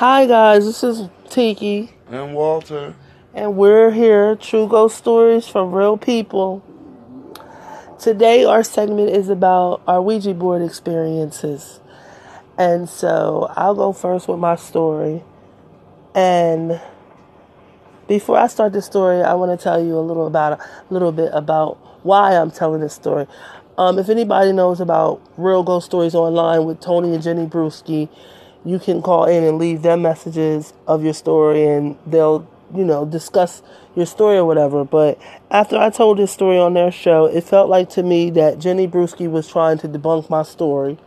Hi guys, this is Tiki, And Walter. and we're here, True Ghost Stories from Real People. Today, our segment is about our Ouija board experiences. And so, I'll go first with my story. And before I start the story, I want to tell you a little about a little bit about why I'm telling this story. Um, if anybody knows about Real Ghost Stories online with Tony and Jenny Brueski, you can call in and leave them messages of your story, and they'll you know discuss your story or whatever. But after I told this story on their show, it felt like to me that Jenny Brueski was trying to debunk my story,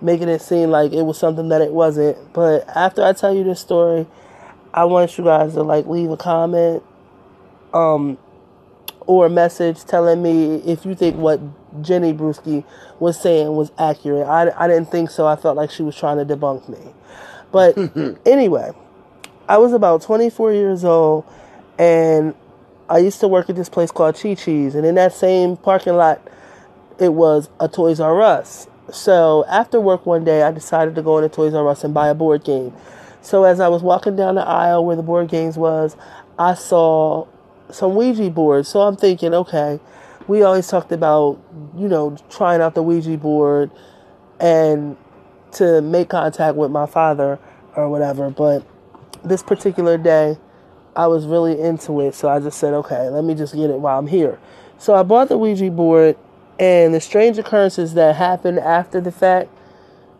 making it seem like it was something that it wasn't. But after I tell you this story, I want you guys to like leave a comment um or a message telling me if you think what Jenny Brueski was saying was accurate. I, I didn't think so. I felt like she was trying to debunk me. But anyway, I was about 24 years old and I used to work at this place called Chi Chi's. And in that same parking lot, it was a Toys R Us. So after work one day, I decided to go into Toys R Us and buy a board game. So as I was walking down the aisle where the board games was, I saw some Ouija boards. So I'm thinking, okay, we always talked about, you know, trying out the Ouija board and to make contact with my father or whatever. But this particular day, I was really into it. So I just said, okay, let me just get it while I'm here. So I bought the Ouija board, and the strange occurrences that happened after the fact,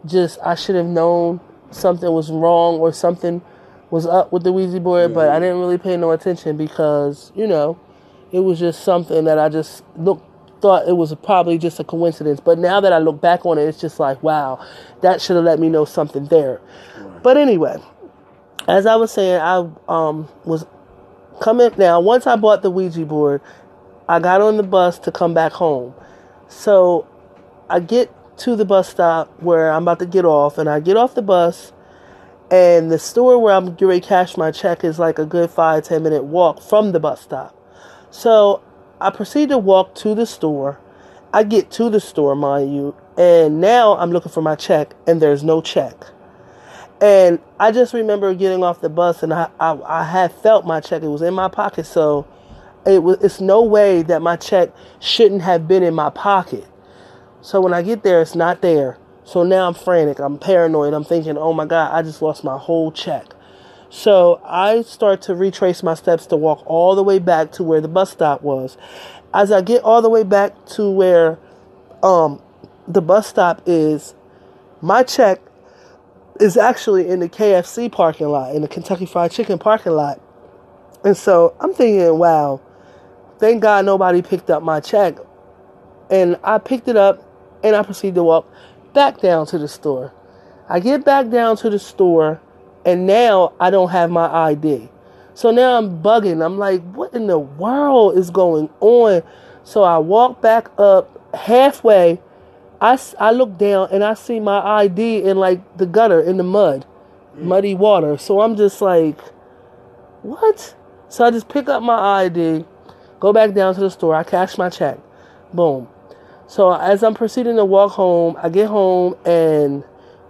just I should have known something was wrong or something was up with the Ouija board, but I didn't really pay no attention because, you know, it was just something that I just looked thought it was probably just a coincidence. But now that I look back on it, it's just like, wow, that should have let me know something there. But anyway, as I was saying, I um was coming now. Once I bought the Ouija board, I got on the bus to come back home. So I get to the bus stop where I'm about to get off, and I get off the bus, and the store where I'm going to cash my check is like a good five ten minute walk from the bus stop. So I proceed to walk to the store. I get to the store, mind you, and now I'm looking for my check, and there's no check. And I just remember getting off the bus, and I, I, I had felt my check. It was in my pocket, so it was. It's no way that my check shouldn't have been in my pocket. So when I get there, it's not there. So now I'm frantic. I'm paranoid. I'm thinking, oh my God, I just lost my whole check. So I start to retrace my steps to walk all the way back to where the bus stop was. As I get all the way back to where um, the bus stop is, my check is actually in the KFC parking lot, in the Kentucky Fried Chicken parking lot. And so I'm thinking, wow, thank God nobody picked up my check. And I picked it up and I proceed to walk back down to the store. I get back down to the store and now I don't have my ID. So now I'm bugging. I'm like, what in the world is going on? So I walk back up halfway. I, I look down and I see my ID in like the gutter in the mud, mm. muddy water. So I'm just like, what? So I just pick up my ID, go back down to the store. I cash my check. Boom. So as I'm proceeding to walk home, I get home and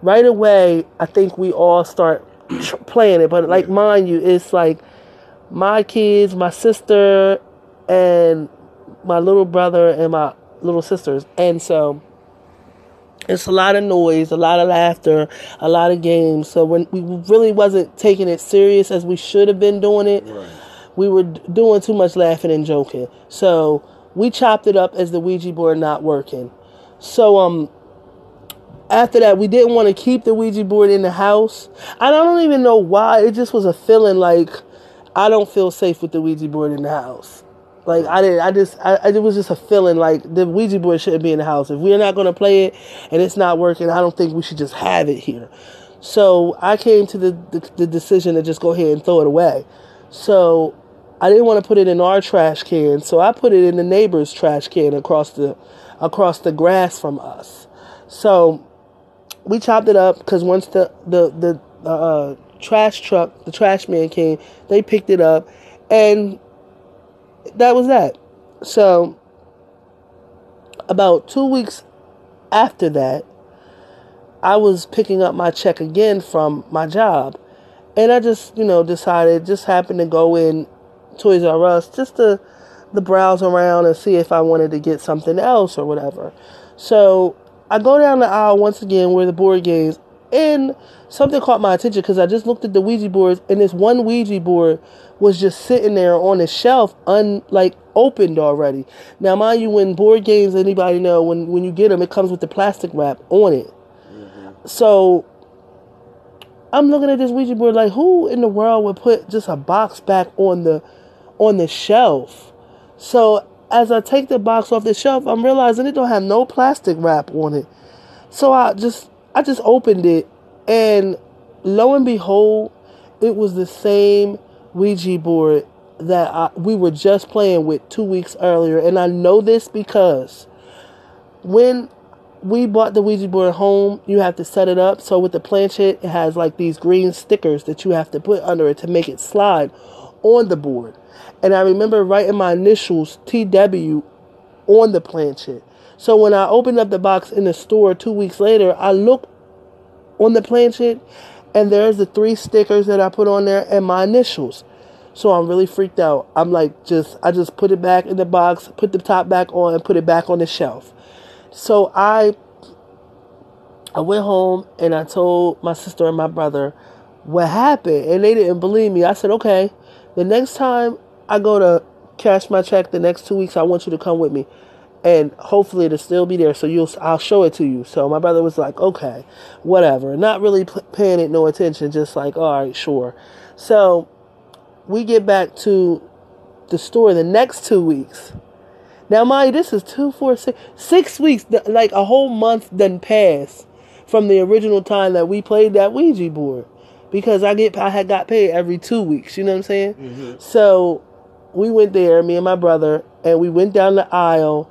right away, I think we all start playing it. But like, mind you, it's like my kids, my sister, and my little brother and my little sisters. And so it's a lot of noise, a lot of laughter, a lot of games. So when we really wasn't taking it serious as we should have been doing it, Right. we were doing too much laughing and joking. So we chopped it up as the Ouija board not working. So um after that we didn't want to keep the Ouija board in the house. I don't even know why. It just was a feeling like I don't feel safe with the Ouija board in the house. Like I didn't I just, I, it was just a feeling like the Ouija board shouldn't be in the house. If we're not going to play it and it's not working, I don't think we should just have it here. So I came to the, the the decision to just go ahead and throw it away. So I didn't want to put it in our trash can, so I put it in the neighbor's trash can across the across the grass from us. So we chopped it up because once the the the uh, trash truck, the trash man came, they picked it up, and that was that. So about two weeks after that, I was picking up my check again from my job, And I just, you know, decided, just happened to go in Toys R Us just to, to browse around and see if I wanted to get something else or whatever. So I go down the aisle once again where the board games, and something caught my attention because I just looked at the Ouija boards, and this one Ouija board was just sitting there on the shelf, un like opened already. Now, mind you, when board games, anybody know when when you get them, it comes with the plastic wrap on it. Mm-hmm. So I'm looking at this Ouija board like, who in the world would put just a box back on the on the shelf? So as I take the box off the shelf, I'm realizing it don't have no plastic wrap on it. So I just I just opened it and lo and behold, it was the same Ouija board that I, we were just playing with two weeks earlier. And I know this because when we bought the Ouija board home, you have to set it up. So with the planchette, it has like these green stickers that you have to put under it to make it slide on the board. And I remember writing my initials TW on the planchette. So when I opened up the box in the store two weeks later, I looked on the planchette and there's the three stickers that I put on there and my initials. So I'm really freaked out. I'm like just I just put it back in the box, put the top back on and put it back on the shelf. So I I went home and I told my sister and my brother what happened and they didn't believe me. I said, "Okay, the next time I go to cash my check the next 2 weeks, I want you to come with me." and hopefully it'll still be there. So you'll, I'll show it to you. So my brother was like, okay, whatever, not really paying it no attention, just like, all right, sure. So we get back to the store the next two weeks. Now, mind you, this is two, four, six, six weeks, like a whole month done pass from the original time that we played that Ouija board. Because I get, I had got paid every two weeks. You know what I'm saying? Mm-hmm. So we went there, me and my brother, and we went down the aisle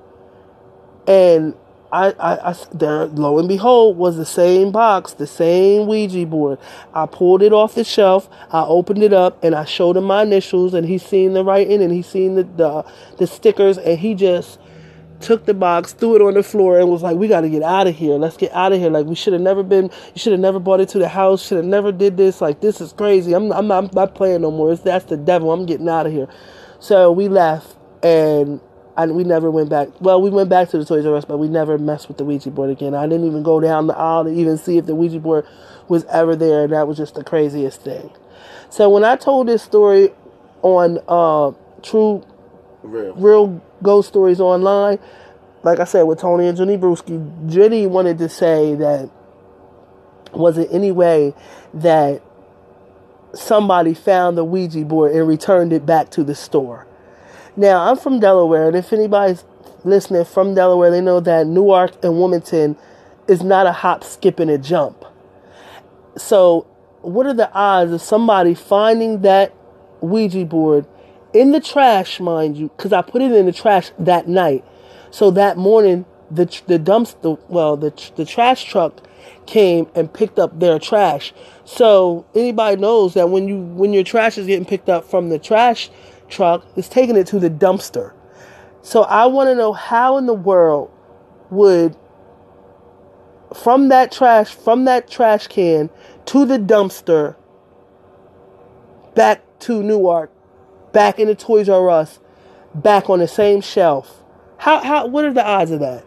and I, I, I, there, lo and behold, was the same box, the same Ouija board. I pulled it off the shelf, I opened it up, and I showed him my initials, and he seen the writing, and he seen the, the, the stickers, and he just took the box, threw it on the floor, and was like, "We got to get out of here. Let's get out of here. Like we should have never been. You should have never brought it to the house. Should have never did this. Like this is crazy. I'm, I'm, not, I'm not playing no more. It's, that's the devil. I'm getting out of here." So we left, and and we never went back. Well, we went back to the Toys R Us, but we never messed with the Ouija board again. I didn't even go down the aisle to even see if the Ouija board was ever there, and that was just the craziest thing. So when I told this story on uh, True Real. Real Ghost Stories Online, like I said with Tony and Jenny Brueski, Jenny wanted to say that was it any way that somebody found the Ouija board and returned it back to the store? Now, I'm from Delaware, and if anybody's listening from Delaware, they know that Newark and Wilmington is not a hop, skip, and a jump. So, what are the odds of somebody finding that Ouija board in the trash, mind you? Because I put it in the trash that night. So that morning, the the dumpster, well, the the trash truck came and picked up their trash. So anybody knows that when you when your trash is getting picked up from the trash truck it's taking it to the dumpster. So I want to know how in the world would from that trash from that trash can to the dumpster back to Newark, back into Toys R Us, back on the same shelf. How how what are the odds of that?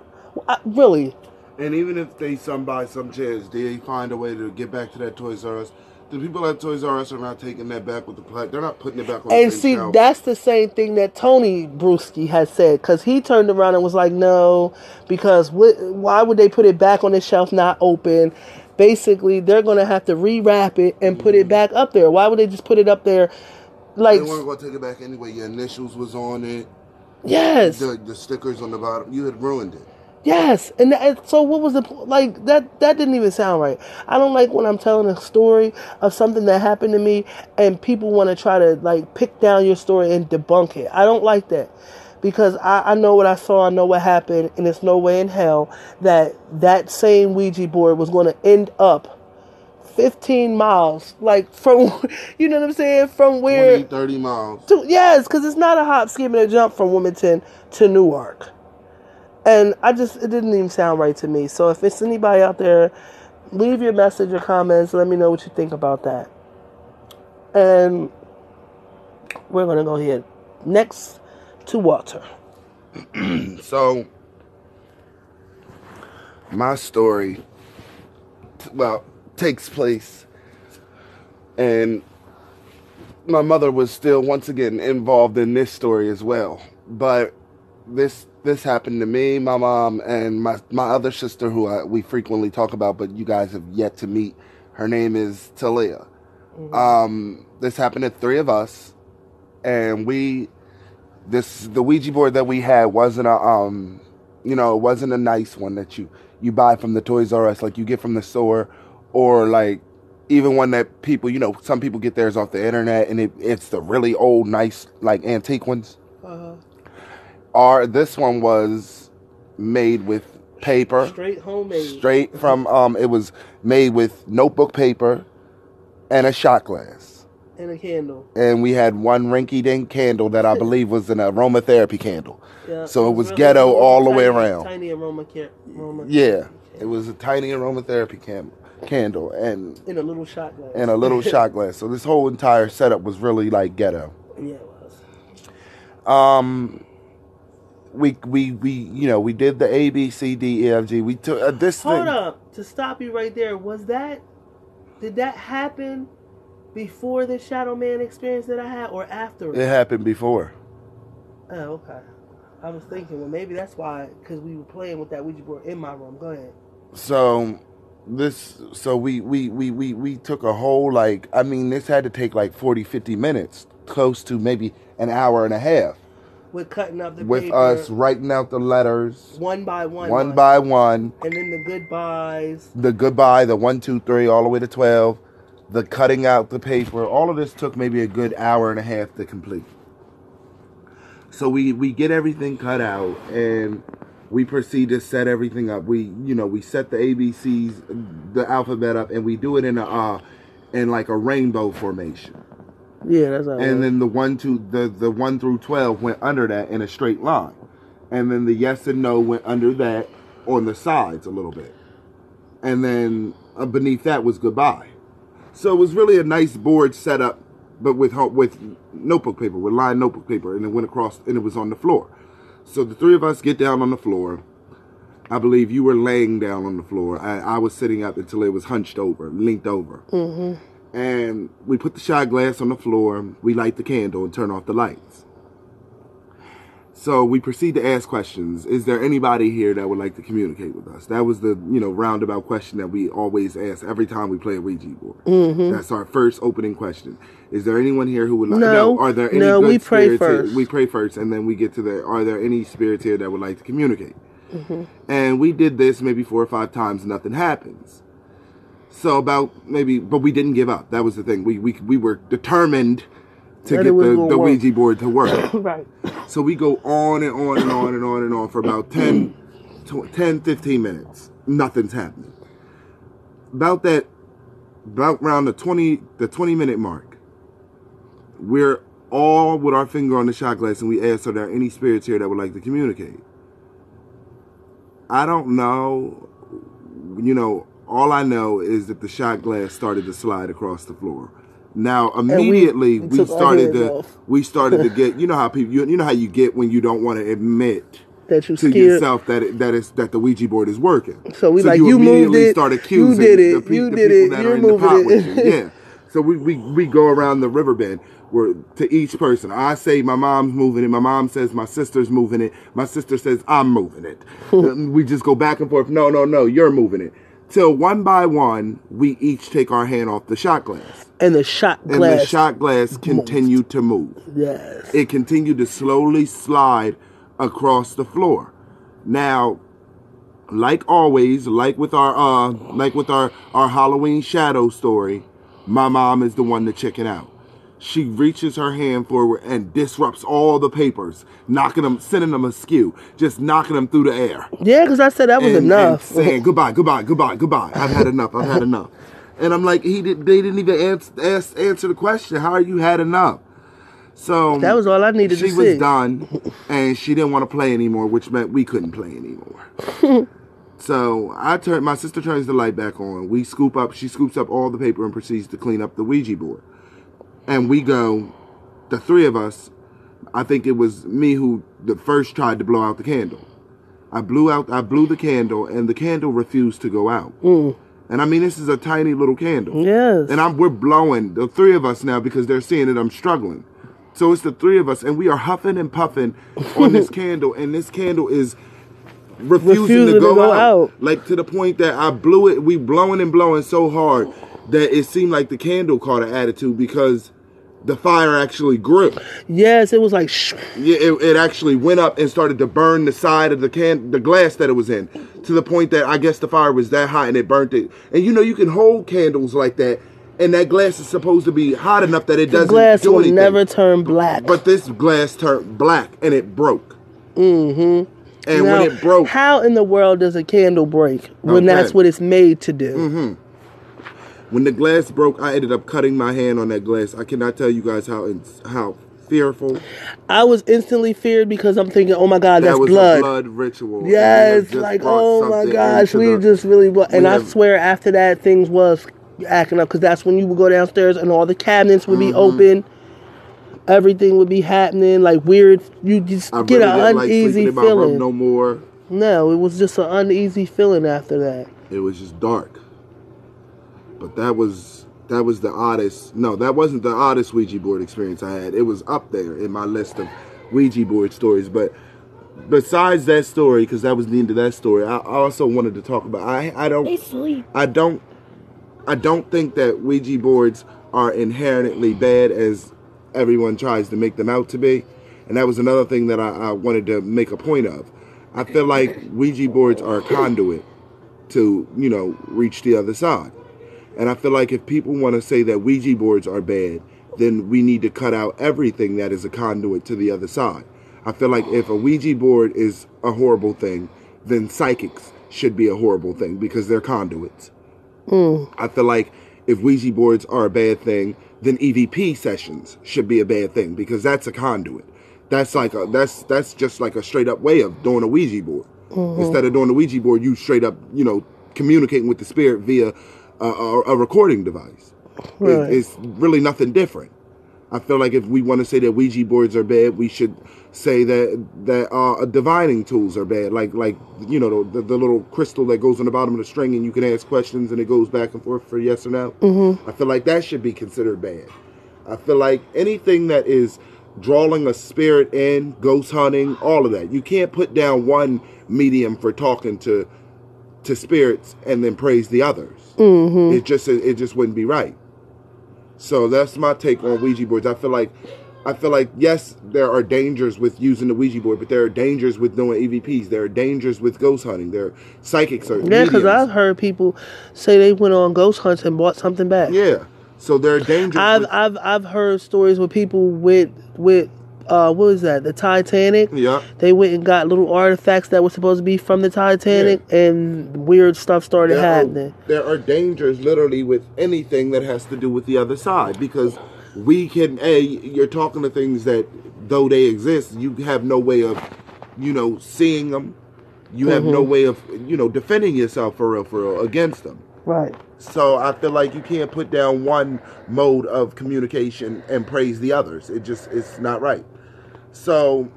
I, really? And even if they some by some chance they find a way to get back to that Toys R Us, the people at Toys R Us are not taking that back with the plaque. They're not putting it back on. And see, shelf. that's the same thing that Tony Brueski has said because he turned around and was like, "No, because why would they put it back on the shelf, not open?" Basically, they're going to have to rewrap it and put it mm-hmm. back up there. Why would they just put it up there? Like they weren't going to take it back anyway. Your initials was on it. Yes. The, the stickers on the bottom. You had ruined it. Yes, and that, so what was the like that? That didn't even sound right. I don't like when I'm telling a story of something that happened to me, and people want to try to like pick down your story and debunk it. I don't like that because I, I know what I saw, I know what happened, and there's no way in hell that that same Ouija board was going to end up 15 miles, like from, you know what I'm saying, from where 20, 30 miles. To, yes, because it's not a hop, skip, and a jump from Wilmington to Newark. And I just, it didn't even sound right to me. So if it's anybody out there, leave your message or comments. Let me know what you think about that. And we're gonna go here next to Walter. So, my story, well, takes place, and my mother was still once again involved in this story as well. But this this happened to me, my mom, and my my other sister, who I, we frequently talk about, but you guys have yet to meet. Her name is Talia. Um, this happened to three of us, and we this the Ouija board that we had wasn't a um you know it wasn't a nice one that you you buy from the Toys R Us like you get from the store or like even one that people you know some people get theirs off the internet and it, it's the really old nice like antique ones. Uh-huh. Our this one was made with paper Straight homemade. straight from um it was made with notebook paper and a shot glass And a candle. and we had one rinky dink candle that I believe was an aromatherapy candle. Yeah. So it was really- ghetto was all the way around. Tiny aroma, ca- aroma. Yeah, it was a tiny aromatherapy cam- candle and In a little shot glass. and a little shot glass. So this whole entire setup was really like ghetto. Yeah, it was. Um, we we we you know we did the A B C D E F G. We took uh, this Hold thing. up. To stop you right there, was that did that happen before the Shadow Man experience that I had or after It happened before. Oh, okay. I was thinking, well, maybe that's why, because we were playing with that Ouija board in my room. Go ahead. So this so we we we we we took a whole like I mean this had to take like 40 50 minutes close to maybe an hour and a half We're cutting up the with paper us writing out the letters. One by one. one by one. And then the goodbyes. the goodbye the one two three all the way to 12 the cutting out the paper. All of this took maybe a good hour and a half to complete. So we we get everything cut out and we proceed to set everything up. We you know we set the abcs the alphabet up and we do it in a uh in like a rainbow formation Yeah, that's how and then the one to the the one through 12 went under that in a straight line. And then the yes and no went under that on the sides a little bit. And then uh, beneath that was goodbye. So it was really a nice board setup but with with notebook paper with lined notebook paper and it went across and it was on the floor. So the three of us get down on the floor. I believe you were laying down on the floor. I, I was sitting up until it was hunched over, linked over. And we put the shot glass on the floor. We light the candle and turn off the lights. So we proceed to ask questions. Is there anybody here that would like to communicate with us? That was the you know roundabout question that we always ask every time we play a Ouija board. Mm-hmm. That's our first opening question. Is there anyone here who would like? To? No. Are there any No, we pray spirits here- first. We pray first, and then we get to the. Are there any spirits here that would like to communicate? Mm-hmm. And we did this maybe four or five times, nothing happens. So about maybe, but we didn't give up. That was the thing. We we we were determined to That get the, the. Ouija board to work. right. so we go on and on and on and on and on for about 10, tw- 10 15 minutes. Nothing's happening. About that, about around the 20, the 20 minute mark, we're all with our finger on the shot glass and we ask, are there any spirits here that would like to communicate? I don't know. You know, all I know is that the shot glass started to slide across the floor. Now we immediately we, took our started to off. we started to get you know how people you, you know how you get when you don't want to admit That you to scared. yourself that it, that is that the Ouija board is working. So we like, you moved immediately it, start you accusing did it, the, pe- you the did people it, that you're in the moving pot it. with you. Yeah. So we, we we go around the riverbed where to each person. I say my mom's moving it. My mom says my sister's moving it. My sister says I'm moving it. We just go back and forth. No, no, no, you're moving it. Till one by one, we each take our hand off the shot glass, And the shot glass. and the shot glass continued to move Yes. it continued to slowly slide across the floor. Now, like always, like with our uh like with our our Halloween shadow story, my mom is the one to check it out. She reaches her hand forward and disrupts all the papers, knocking them, sending them askew, just knocking them through the air Yeah, because I said that was and, enough. and saying goodbye, goodbye, goodbye, goodbye. I've had enough. I've had enough. And I'm like, he did. They didn't even answer, ask, answer the question. How are you had enough? So That was all I needed She was see. done, and she didn't want to play anymore, which meant we couldn't play anymore. so I turn. My sister turns the light back on. We scoop up. She scoops up all the paper and proceeds to clean up the Ouija board. And we go, the three of us. I think it was me who the first tried to blow out the candle. I blew out. I blew the candle, and the candle refused to go out. Mm. And I mean, this is a tiny little candle. Yes. And I'm we're blowing the three of us now because they're seeing that I'm struggling. So it's the three of us, and we are huffing and puffing on this candle, and this candle is refusing, Refusing to, go to go out. out. Like to the point that I blew it. We blowing and blowing so hard that it seemed like the candle caught an attitude because the fire actually grew. yes, it was like shh. Yeah, it, it actually went up and started to burn the side of the can, the glass that it was in, to the point that I guess the fire was that hot and it burnt it. And you know, you can hold candles like that, and that glass is supposed to be hot enough that it The doesn't glass do will anything. never turn black. But this glass turned black and it broke. Mm-hmm. And Now, when it broke, how in the world does a candle break when Okay. that's what it's made to do? When the glass broke, I ended up cutting my hand on that glass. I cannot tell you guys how how fearful I was instantly feared because I'm thinking, oh my God, that that's was blood. a blood ritual. Yes, like oh my gosh, we the- just really wa- and we I swear after that things was acting up because that's when you would go downstairs and all the cabinets would be Mm-hmm. open, everything would be happening like weird. You just I get really an like uneasy room feeling. no more. no, it was just an uneasy feeling after that. It was just dark. But that was that was the oddest. No, that wasn't the oddest Ouija board experience I had. It was up there in my list of Ouija board stories. But besides that story, because that was the end of that story, I also wanted to talk about. I I don't. I don't I don't think that Ouija boards are inherently bad as everyone tries to make them out to be. And that was another thing that I, I wanted to make a point of. I feel like Ouija boards are a conduit to, you know, reach the other side. And I feel like if people want to say that Ouija boards are bad, then we need to cut out everything that is a conduit to the other side. I feel like if a Ouija board is a horrible thing, then psychics should be a horrible thing because they're conduits. Hmm. I feel like if Ouija boards are a bad thing, then EVP sessions should be a bad thing because that's a conduit. That's like a that's that's just like a straight up way of doing a Ouija board. Mm-hmm. Instead of doing a Ouija board, you straight up you know communicating with the spirit via a, a, a recording device. It- it's really nothing different. I feel like if we want to say that Ouija boards are bad, we should say that that uh, divining tools are bad. Like like you know the, the little crystal that goes on the bottom of the string, and you can ask questions, and it goes back and forth for yes or no. Mm-hmm. I feel like that should be considered bad. I feel like anything that is drawing a spirit in, ghost hunting, all of that. You can't put down one medium for talking to to spirits and then praise the others. Mm-hmm. It just it just wouldn't be right. So that's my take on Ouija boards. I feel like I feel like yes, there are dangers with using the Ouija board, but there are dangers with doing EVPs. There are dangers with ghost hunting. There are psychics or Yeah, because. I've heard people say they went on ghost hunts and bought something back. yeah. So there are dangers. I've with- I've I've heard stories where people with with uh what was that the Titanic? yeah. They went and got little artifacts that were supposed to be from the Titanic, and weird stuff started There are, happening. there are dangers literally with anything that has to do with the other side because we can a you're talking to things that though they exist you have no way of you know seeing them you have no way of you know defending yourself for real for real against them Right. so i feel like you can't put down one mode of communication and praise the others it just it's not right so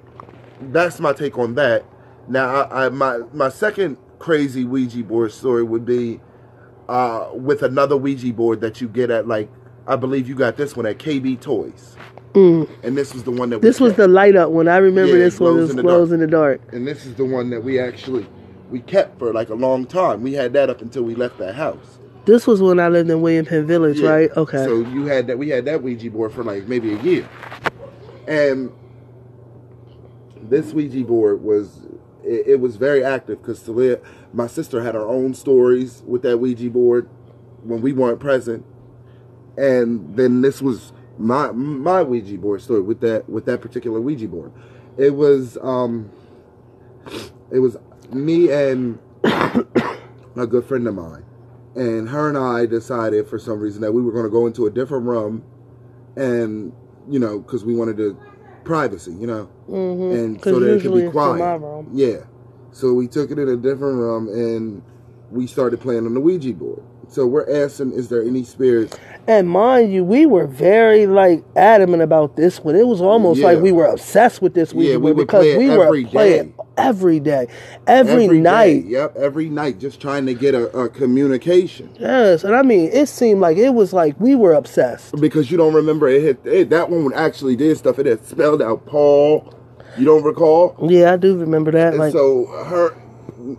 that's my take on that. Now, I, I my my second crazy Ouija board story would be uh, with another Ouija board that you get at like I believe you got this one at KB Toys, and this was the one that we This was kept. the light up one. I remember Yeah, this one glows was in glows in the dark. and this is the one that we actually we kept for like a long time. We had that up until we left that house. This was when I lived in William Penn Village, Yeah. right? Okay. So you had that. We had that Ouija board for like maybe a year, and this Ouija board was it, it was very active because Talia, my sister, had her own stories with that Ouija board when we weren't present, and then this was my my Ouija board story with that with that particular Ouija board. It was um, it was me and a good friend of mine and her and I decided for some reason that we were going to go into a different room, and you know, because we wanted to privacy, you know, mm-hmm. and so that it could be it's in my quiet. Yeah, so we took it in a different room and we started playing on the Ouija board. So we're asking, is there any spirits? And mind you, we were very like adamant about this one. It was almost Yeah. like we were obsessed with this Yeah, we because we were every playing day. every day, every, day. night. Yep, every night, just trying to get a, a communication. Yes, and I mean, it seemed like it was like we were obsessed. Because you don't remember it hit it, that one actually did stuff. It had spelled out Paul. You don't recall? Yeah, I do remember that. And Like, so her,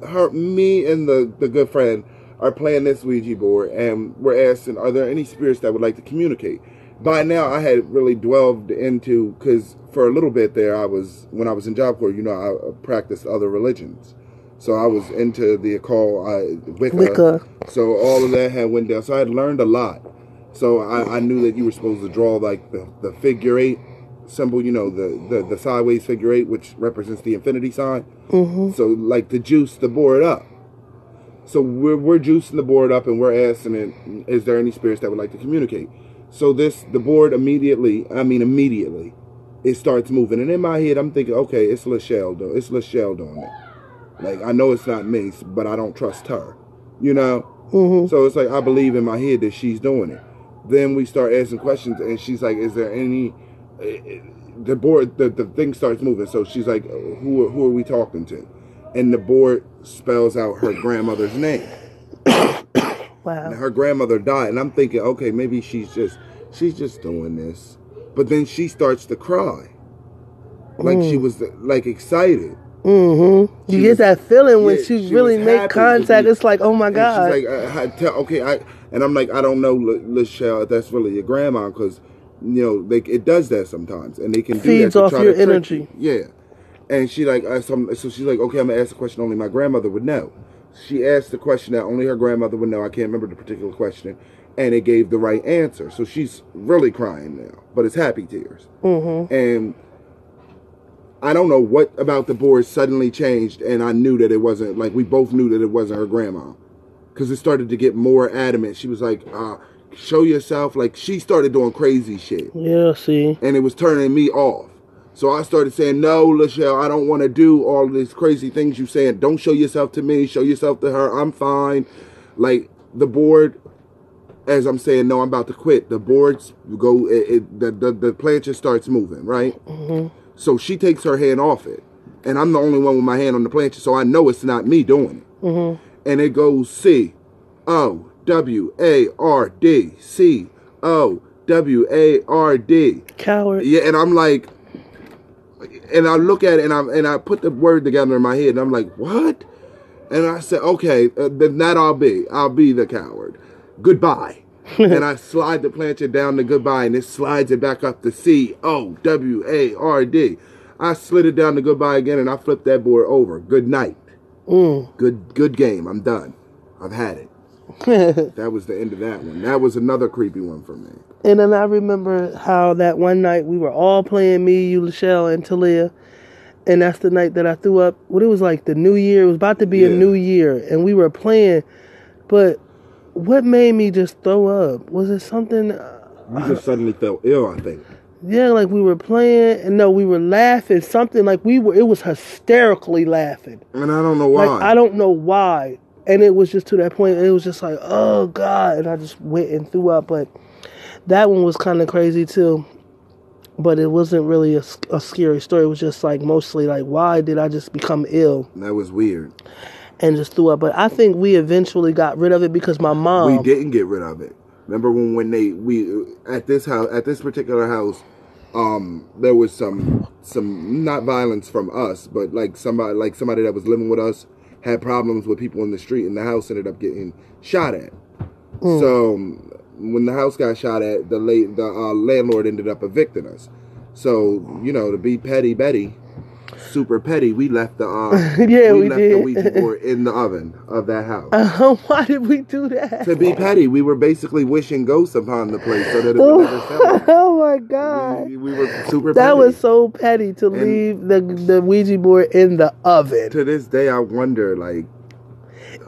her, me, and the the good friend are playing this Ouija board, and we're asking, are there any spirits that would like to communicate? By now, I had really dwelled into because for a little bit there, I was when I was in Job Corps. You know, I practiced other religions, so I was into the occult, uh, Wicca. Wicca. So all of that had went down. So I had learned a lot. So I, I knew that you were supposed to draw like the, the figure eight symbol, you know, the, the, the sideways figure eight, which represents the infinity sign. hmm So like to juice the board up. So we're we're juicing the board up and we're asking it, is there any spirits that would like to communicate? So this the board immediately, I mean immediately, it starts moving. And in my head I'm thinking, okay, it's Lachelle doing it's Lachelle doing it. Like I know it's not me, but I don't trust her. You know? hmm So it's like I believe in my head that she's doing it. Then we start asking questions, and she's like, "Is there any?" eh, eh, The board, the, the thing starts moving. So she's like, "Who who are we talking to?" And the board spells out her grandmother's name. And Wow. her grandmother died, and I'm thinking, okay, maybe she's just she's just doing this. But then she starts to cry, like she was like excited. Mm-hmm. She You get was- that feeling when yeah, she, she really make contact. It's like, oh my god. she's like, I, I tell, okay, I, and I'm like, I don't know, Lachelle, if that's really your grandma, because you know, they it does that sometimes, and they can do Feeds that to off try your to energy. you. Yeah, and she like, uh, some, so she's like, okay, I'm gonna ask the question only my grandmother would know. She asked the question that only her grandmother would know. I can't remember the particular question, and it gave the right answer. So she's really crying now, but it's happy tears. hmm And I don't know what about the board suddenly changed, and I knew that it wasn't like we both knew that it wasn't her grandma, because it started to get more adamant. She was like, uh, "Show yourself!" Like she started doing crazy shit, Yeah. See. and it was turning me off. So I started saying, "No, Lachelle, I don't want to do all these crazy things you're saying. Don't show yourself to me. Show yourself to her. I'm fine." Like the board, as I'm saying, "No, I'm about to quit." The boards go. It, it, the, the the plancha starts moving, right? hmm So she takes her hand off it. And I'm the only one with my hand on the plancha, so I know it's not me doing it. hmm And it goes C O W A R D. C O W A R D. Coward. Yeah, and I'm like, and I look at it and I and I put the word together in my head and I'm like, what? And I said, okay, uh, then that I'll be. I'll be the coward. Goodbye. and I slide the plancha down to goodbye and it slides it back up to C O W A R D. I slid it down to goodbye again and I flipped that board over. Good night. Mm. Good good game. I'm done. I've had it. That was the end of that one. That was another creepy one for me. And then I remember how that one night we were all playing me, you, Lachelle, and Talia. And that's the night that I threw up. What it was like the new year. It was about to be a new year. And we were playing. But what made me just throw up? Was it something? Uh, you just suddenly felt ill, I think. Yeah, like we were playing. And no, we were laughing. Something like we were, it was hysterically laughing. And I don't know why. Like I don't know why. And it was just to that point. It was just like, oh God. And I just went and threw up. But that one was kind of crazy too. But it wasn't really a, a scary story. It was just like mostly like, why did I just become ill that was weird. and just threw up? But I think we eventually got rid of it because my mom. we didn't get rid of it. Remember when when they we at this house at this particular house, um, there was some some not violence from us, but like somebody like somebody that was living with us had problems with people in the street, and the house ended up getting shot at. So um, when the house got shot at, the late the uh, landlord ended up evicting us. So you know to be petty Betty, super petty, we left the uh, Yeah, we left did. the Ouija board in the oven of that house. why did we do that? To be petty, we were basically wishing ghosts upon the place so that it would never sell. oh my God. We, we were super That petty. was so petty to leave the the Ouija board in the oven. to this day, I wonder, like,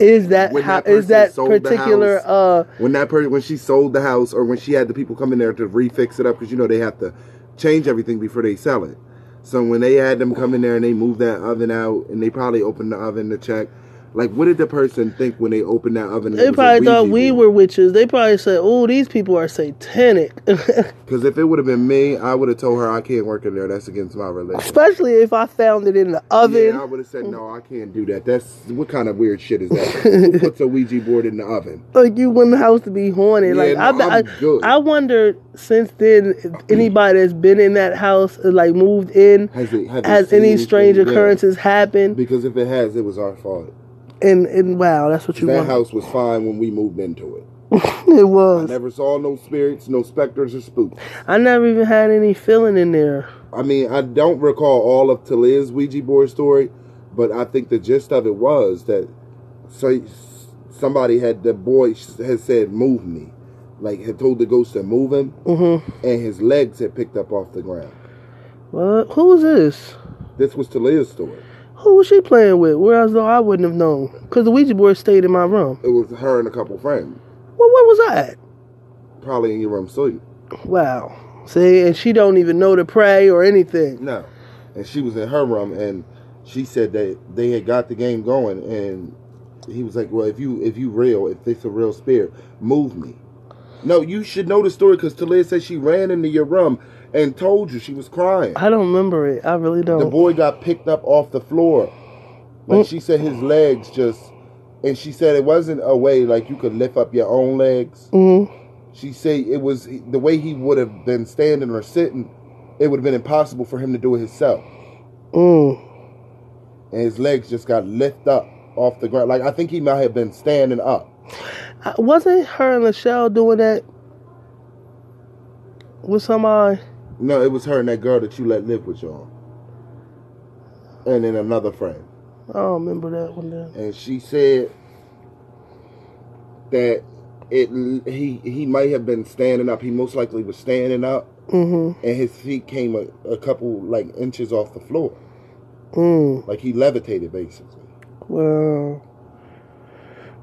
Is that how that is that particular house- uh when that person, when she sold the house or when she had the people come in there to refix it up, because you know they have to change everything before they sell it. So when they had them come in there and they moved that oven out and they probably opened the oven to check, Like, what did the person think when they opened that oven? and They it was a probably thought we were witches. They probably said, "Oh, these people are satanic." Because if it would have been me, I would have told her I can't work in there. That's against my religion. Especially if I found it in the oven. Yeah, I would have said no. I can't do that. That's what kind of weird shit is that? Who puts a Ouija board in the oven? like you want the house to be haunted. Yeah, like no, I, I. I wonder since then if anybody that's been in that house, uh, like moved in, Has it has any strange occurrences happened? Because if it has, it was our fault. And and wow, that's what you That want. house was fine when we moved into it. it was. I never saw no spirits, no specters or spooks. I never even had any feeling in there. I mean, I don't recall all of Taliz's Ouija board story, but I think the gist of it was that so somebody had the boy had said, "Move me," like had told the ghost to move him, hmm and his legs had picked up off the ground. What? Who was this? This was Taliz's story. Who was she playing with? Whereas though I wouldn't have known, because the Ouija board stayed in my room. It was her and a couple friends, Well, where was I at? probably in your room sleeping. Wow. See, and she don't even know to pray or anything. No, and she was in her room, and she said that they had got the game going, and he was like, "Well, if you if you real, if it's a real spirit, move me." No, you should know the story because Talia said she ran into your room and told you she was crying. I don't remember it. I really don't. The boy got picked up off the floor, like she said, his legs just, and she said it wasn't a way like you could lift up your own legs. hmm She said it was the way he would have been standing or sitting. It would have been impossible for him to do it himself. Mm. and his legs just got lifted up off the ground. Like I think he might have been standing up. Wasn't her and Michelle doing that with somebody? No, it was her and that girl that you let live with y'all, and then another friend. I don't remember that one. Then. And she said that it he he might have been standing up. He most likely was standing up, hmm and his feet came a, a couple like inches off the floor, Mm. like he levitated basically. Well,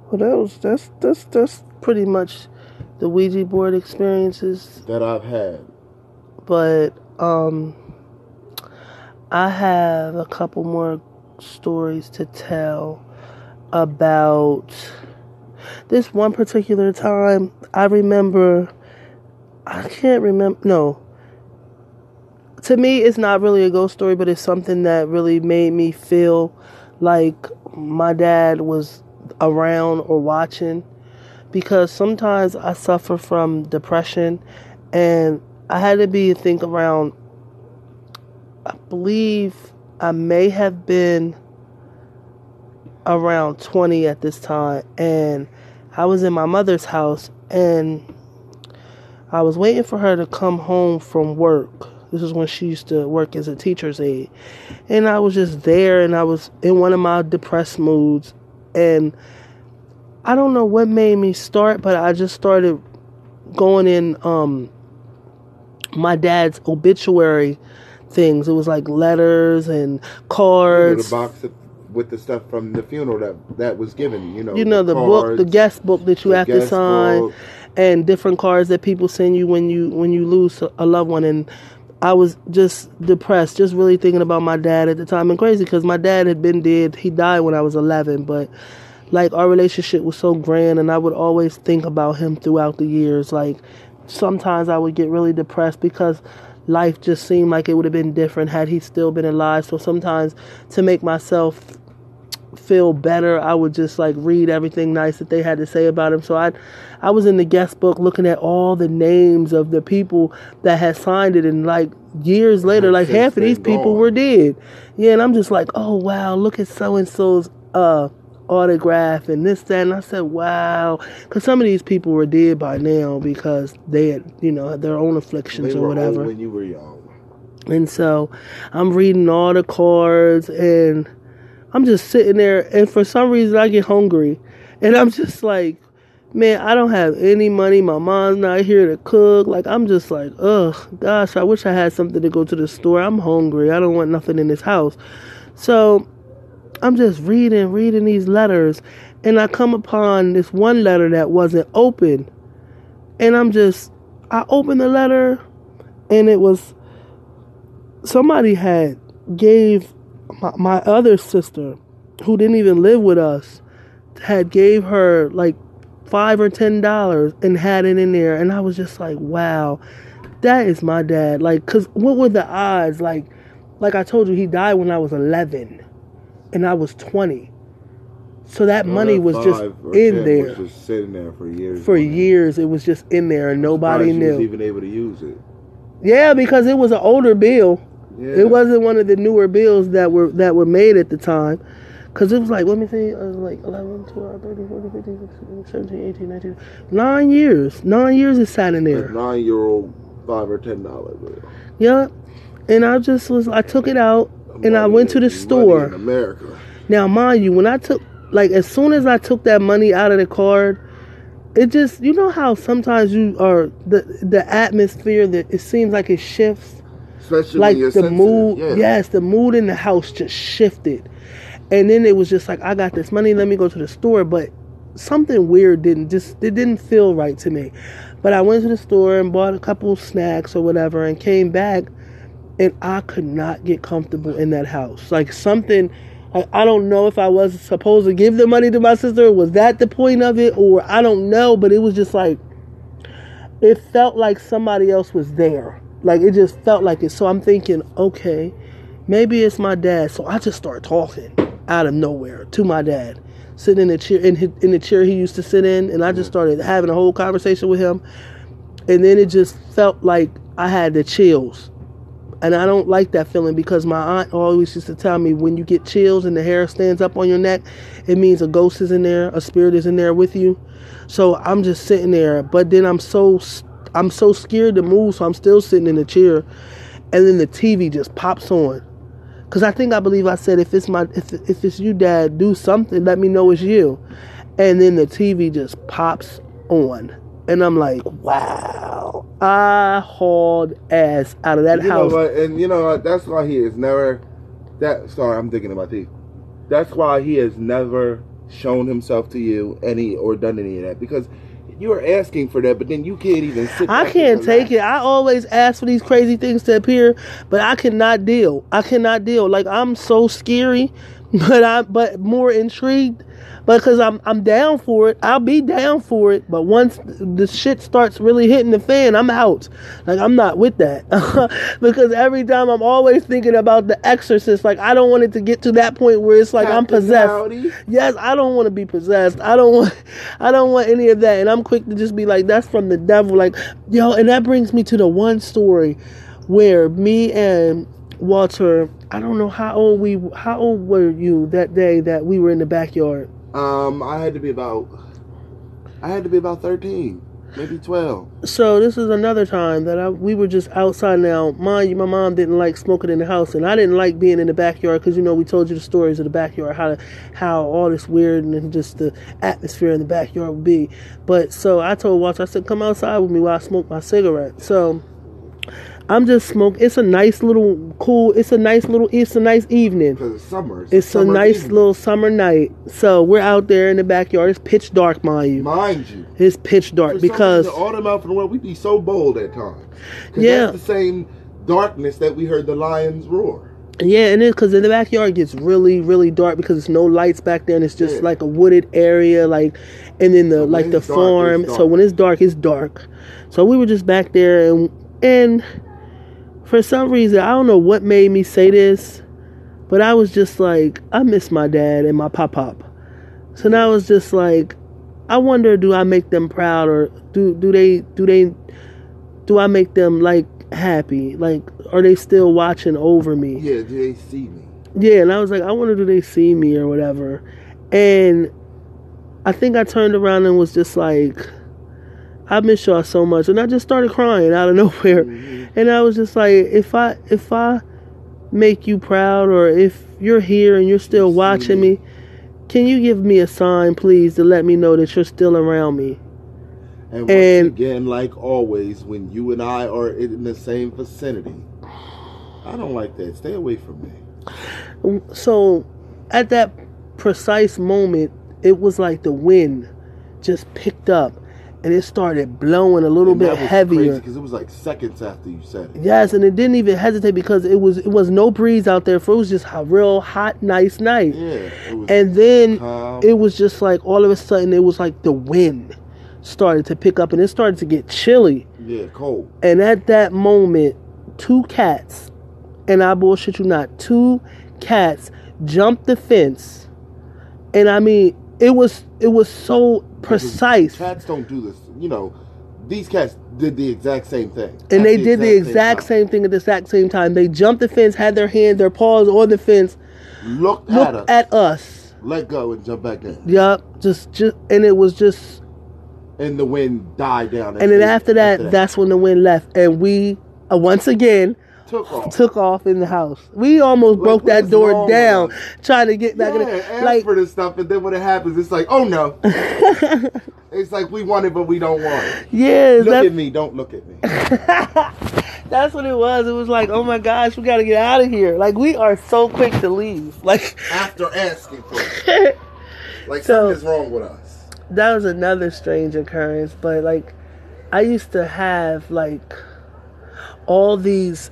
well, that was that's that's that's pretty much the Ouija board experiences. That I've had. But um, I have a couple more stories to tell about this one particular time. I remember. I can't remember. No. To me, it's not really a ghost story, but it's something that really made me feel like my dad was around or watching. Because sometimes I suffer from depression, and I had to be, I think, around, I believe I may have been around 20 at this time, and I was in my mother's house, and I was waiting for her to come home from work. This is when she used to work as a teacher's aide. And I was just there and I was in one of my depressed moods. And I don't know what made me start, but I just started going in um my dad's obituary things. It was like letters and You know, cards. the box of, with the stuff from the funeral that that was given. You know, you know the book, the guest book that you have to sign. book. and different cards that people send you when you when you lose a loved one and I was just depressed just really thinking about my dad at the time and crazy cuz my dad had been dead he died when I was 11 but like our relationship was so grand and I would always think about him throughout the years like sometimes I would get really depressed because life just seemed like it would have been different had he still been alive so sometimes to make myself feel better, I would just like read everything nice that they had to say about him. So I, I was in the guest book looking at all the names of the people that had signed it, and like years later, like half of these people gone. were dead. Yeah, and I'm just like, oh wow, look at so and so's uh autograph and this that, and I said, wow, because some of these people were dead by now because they had you know had their own afflictions They or whatever. when you were young. And so I'm reading all the cards and I'm just sitting there and for some reason I get hungry. And I'm just like, man, I don't have any money. My mom's not here to cook. Like I'm just like, ugh, gosh, I wish I had something to go to the store. I'm hungry. I don't want nothing in this house. So I'm just reading, reading these letters, and I come upon this one letter that wasn't open. And I'm just I opened the letter and it was somebody had gave my, my other sister who didn't even live with us had gave her like five or ten dollars and had it in there. And i was just like wow that is my dad. Like because what were the odds? Like like i told you he died when i was 11 and i was 20 so that Well, money that was just in there Was just sitting there for years. for it. years it was just in there and nobody you was knew even able to use it. yeah because it was an older bill Yeah. It wasn't one of the newer bills that were that were made at the time. Cause it was like, let me see, was like 11, 12, 13, 14, 15, 16, 17, 18, 19, nine years. Nine years it sat in there. nine year old five or ten dollar bill. Yeah. And I just was, I took it out and I went to the store. in America. Now, mind you, when I took, like, as soon as I took that money out of the card, it just, you know how sometimes you are, the, the atmosphere that it seems like it shifts? Especially like the sensitive. mood Yeah. yes the mood in the house just shifted and then it was just like i got this money let me go to the store but something weird didn't just it didn't feel right to me but i went to the store and bought a couple snacks or whatever and came back and i could not get comfortable in that house like something like, i don't know if i was supposed to give the money to my sister was that the point of it or i don't know but it was just like it felt like somebody else was there. Like it just felt like it. So I'm thinking, okay, maybe it's my dad. So I just start talking out of nowhere to my dad, sitting in the chair in, his, in the chair he used to sit in, and I just mm-hmm. started having a whole conversation with him. And then it just felt like I had the chills. And I don't like that feeling because my aunt always used to tell me when you get chills and the hair stands up on your neck, it means a ghost is in there, a spirit is in there with you. So I'm just sitting there, but then I'm so I'm so scared to move, so I'm still sitting in the chair, and then the TV just pops on. Cause I think I believe I said if it's my if if it's you, Dad, do something. Let me know it's you. And then the TV just pops on, and I'm like, wow! I hauled ass out of that you house. know what? And you know what? That's why he is never. That sorry, I'm thinking about teeth. That's why he has never shown himself to you any or done any of that because you are asking for that, but then you can't even sit. I can't take it. I always ask for these crazy things to appear, but I cannot deal. I cannot deal. Like I'm so scary, but I but more intrigued because I'm I'm down for it. I'll be down for it, but once the shit starts really hitting the fan, I'm out. Like I'm not with that because every time I'm always thinking about the exorcist. Like I don't want it to get to that point where it's like I'm possessed. Yes, I don't want to be possessed. I don't want I don't want any of that. And I'm quick to just be like, that's from the devil. Like, yo, and that brings me to the one story where me and Walter, I don't know how old we how old were you that day that we were in the backyard? Um, I had to be about. I had to be about thirteen, maybe twelve. So this is another time that I we were just outside now. Mind you, my mom didn't like smoking in the house, and I didn't like being in the backyard because you know we told you the stories of the backyard, how how all this weird and just the atmosphere in the backyard would be. But so I told Walter, I said, come outside with me while I smoke my cigarette. So I'm just smoking. It's a nice little cool. It's a nice little. It's a nice evening. Because it's summer. It's a summer nice evening. little summer night. So we're out there in the backyard. It's pitch dark, mind you. Mind you. It's pitch dark some because all them out in the world, we be so bold at times. 'Cause Yeah. That's the same darkness that we heard the lions roar. Yeah, and it's because in the backyard gets really, really dark because there's no lights back there, and it's just Yeah. like a wooded area, like, and then the So like the dark, farm. So when it's dark, it's dark. So we were just back there, and and for some reason, I don't know what made me say this, but I was just like, I miss my dad and my pop pop. So now I was just like, I wonder, do I make them proud, or do do they do they do I make them like happy? Like, are they still watching over me? Yeah, do they see me? Yeah, and I was like, I wonder do they see me or whatever. And I think I turned around and was just like, I miss y'all so much. And I just started crying out of nowhere. Mm-hmm. And I was just like, if I if I make you proud or if you're here and you're still watching me. me, can you give me a sign please to let me know that you're still around me? And once And- again, like always, when you and I are in the same vicinity, I don't like that. Stay away from me. Mm, so at that precise moment, it was like the wind just picked up and it started blowing a little bit heavier. because it was like seconds after you said it. Yes, and it didn't even hesitate because it was it was no breeze out there. For it was just a real hot, nice night. Yeah, And then calm. it was just like all of a sudden it was like the wind started to pick up and it started to get chilly. yeah, cold. And at that moment, two cats, and I bullshit you not, two cats jumped the fence. And I mean, it was it was so precise. Cats don't do this. You know, these cats did the exact same thing. And At they did the exact time. same thing at the exact same time. They jumped the fence, had their hands, their paws on the fence, Looked, at looked us, at us. let go, and jump back in. Yup, just just and it was just And the wind died down. and then after that, that's when the wind left and we uh, once again took off. took off in the house. We almost Like, broke that door down trying to get back yeah, in it. Like for this stuff, and then when it happens, it's like, oh no. it's like we want it, but we don't want it. yeah, Look at me, don't look at me. that's what it was. It was like, oh my gosh, we gotta get out of here. Like we are so quick to leave. Like After asking for it, like So- something's wrong with us. that was another strange occurrence but like i used to have like all these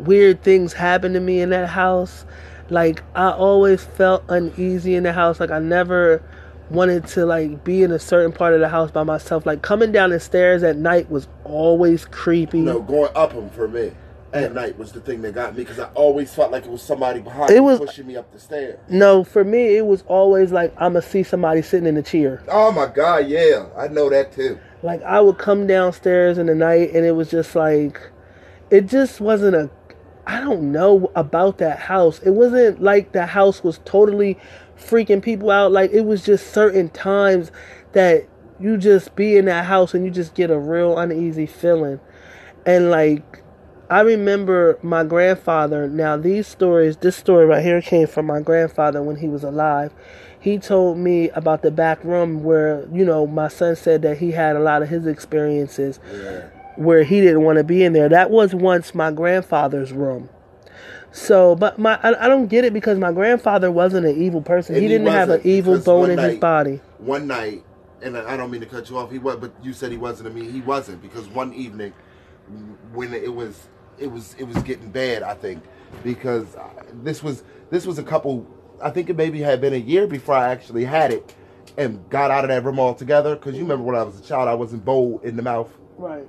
weird things happen to me in that house. Like i always felt uneasy in the house. Like i never wanted to like be in a certain part of the house by myself. Like coming down the stairs at night was always creepy. No, going up them for me at night was the thing that got me because I always felt like it was somebody behind It me was- pushing me up the stairs. no for me it was always like i'ma see somebody sitting in a chair. Oh my God, yeah, I know that too. like I would come downstairs in the night and it was just like it just wasn't a I don't know about that house. It wasn't like the house was totally freaking people out. Like it was just certain times that you just be in that house and you just get a real uneasy feeling. And like I remember my grandfather. Now these stories, this story right here came from my grandfather when he was alive. He told me about the back room where, you know, my son said that he had a lot of his experiences Yeah. Where he didn't want to be in there. That was once my grandfather's room. So, but my I, I don't get it because my grandfather wasn't an evil person. And he he didn't have an evil bone one in his body. One night, and I don't mean to cut you off. He was, but you said he wasn't. I mean, he wasn't because one evening, when it was, it was, it was getting bad. I think because uh, this was, this was a couple. I think it maybe had been a year before I actually had it, and got out of that room altogether. Because you remember when I was a child, I wasn't bold in the mouth. Right.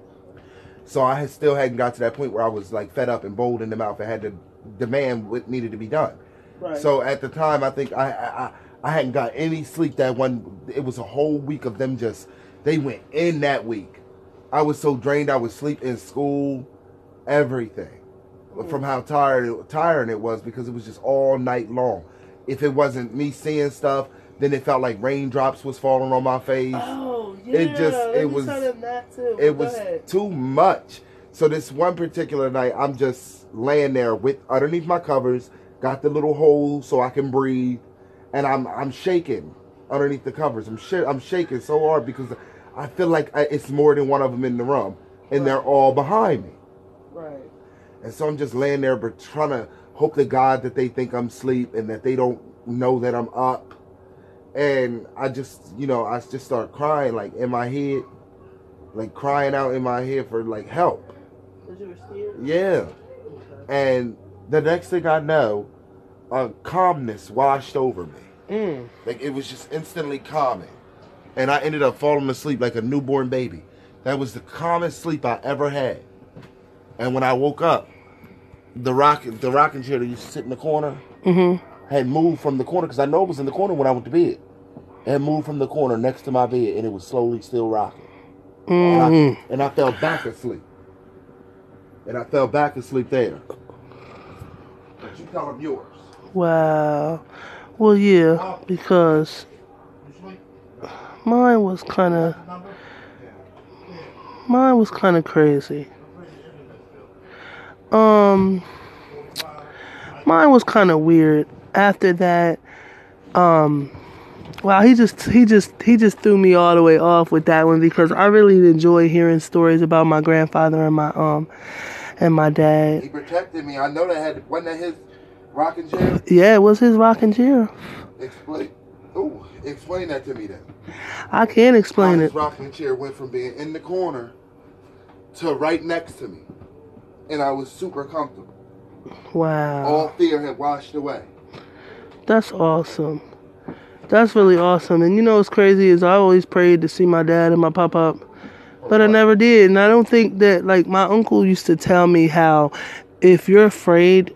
So I had still hadn't got to that point where I was like fed up and bold in the mouth and had to demand what needed to be done. Right. So at the time, I think I, I I I hadn't got any sleep that one. It was a whole week of them just they went in that week. I was so drained. I would sleep in school, everything, hmm. from how tired tiring it was because it was just all night long. If it wasn't me seeing stuff, then it felt like raindrops was falling on my face. Oh It just- it was- that too. it was ahead. too much. So this one particular night, I'm just laying there with underneath my covers, got the little hole so I can breathe, and I'm I'm shaking underneath the covers. I'm sh- I'm shaking so hard because I feel like I, it's more than one of them in the room, and they're all behind me. Right. And so I'm just laying there, but trying to hope to God that they think I'm asleep and that they don't know that I'm up. And I just, you know, I just start crying like in my head, like crying out in my head for like help. Because you were scared. Yeah. And the next thing I know, a calmness washed over me. Mm. Like it was just instantly calming. And I ended up falling asleep like a newborn baby. That was the calmest sleep I ever had. And when I woke up, the rock the rocking chair that used to sit in the corner Mm-hmm. Had moved from the corner because I know it was in the corner when I went to bed. It had moved from the corner next to my bed and it was slowly still rocking. And, I, Mm-hmm. and I fell back asleep. And I fell back asleep there. But you tell them yours. Wow. Well, yeah, because mine was kind of mine was kind of crazy. Um, mine was kind of weird. After that, um, wow, he just he just he just threw me all the way off with that one because I really enjoy hearing stories about my grandfather and my um and my dad. He protected me. I know that had wasn't that his rocking chair? Yeah, it was his rocking chair. Explain. Oh, explain that to me then. I can't How explain this it. rocking chair went from being in the corner to right next to me, and I was super comfortable. Wow. All fear had washed away. That's awesome. That's really awesome. And you know what's crazy is I always prayed to see my dad and my pop up, but I never did. And I don't think that like my uncle used to tell me how if you're afraid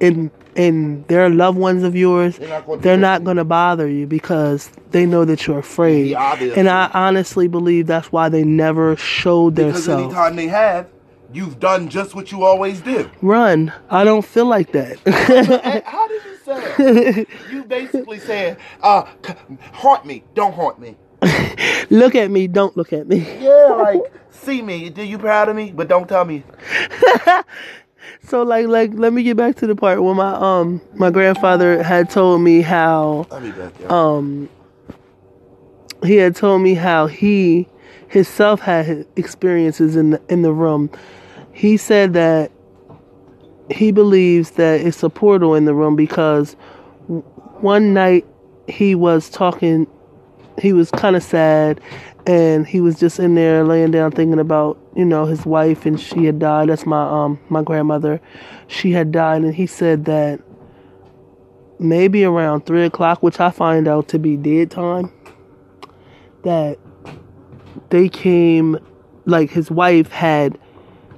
and and they're loved ones of yours, They're not gonna do they're that not to you. going to bother you because they know that you're afraid. And I honestly believe that's why they never showed their Because self. anytime they have, you've done just what you always do. Run. I don't feel like that. How did you you basically said, uh, haunt me, don't haunt me. look at me, don't look at me. Yeah, like see me. Do you proud of me? But don't tell me. So like like let me get back to the part where my um my grandfather had told me how back. Um he had told me how he himself had experiences in the in the room. He said that he believes that it's a portal in the room because one night he was talking he was kind of sad and he was just in there laying down thinking about you know his wife and she had died. That's my um my grandmother. She had died and he said that maybe around three o'clock which i find out to be dead time that they came like his wife had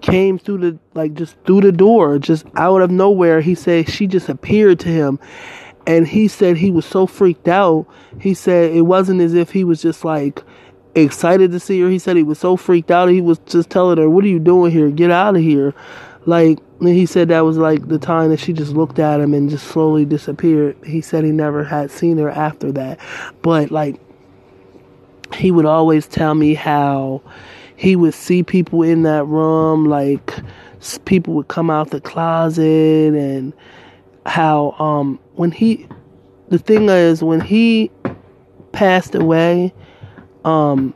came through the like just through the door just out of nowhere. He said she just appeared to him. And he said he was so freaked out. He said it wasn't as if he was just like excited to see her. He said he was so freaked out. He was just telling her what are you doing here? Get out of here. Like he said that was like the time that she just looked at him and just slowly disappeared. He said he never had seen her after that. But like he would always tell me how he would see people in that room like people would come out the closet and how um when he the thing is when he passed away um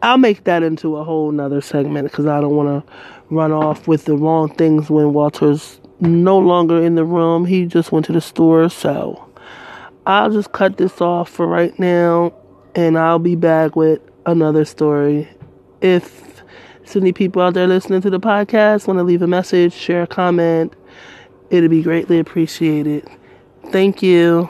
I'll make that into a whole nother segment because I don't want to run off with the wrong things when Walter's no longer in the room. He just went to the store, so I'll just cut this off for right now and I'll be back with another story. If there's any people out there listening to the podcast want to leave a message, share a comment, it'd be greatly appreciated. Thank you.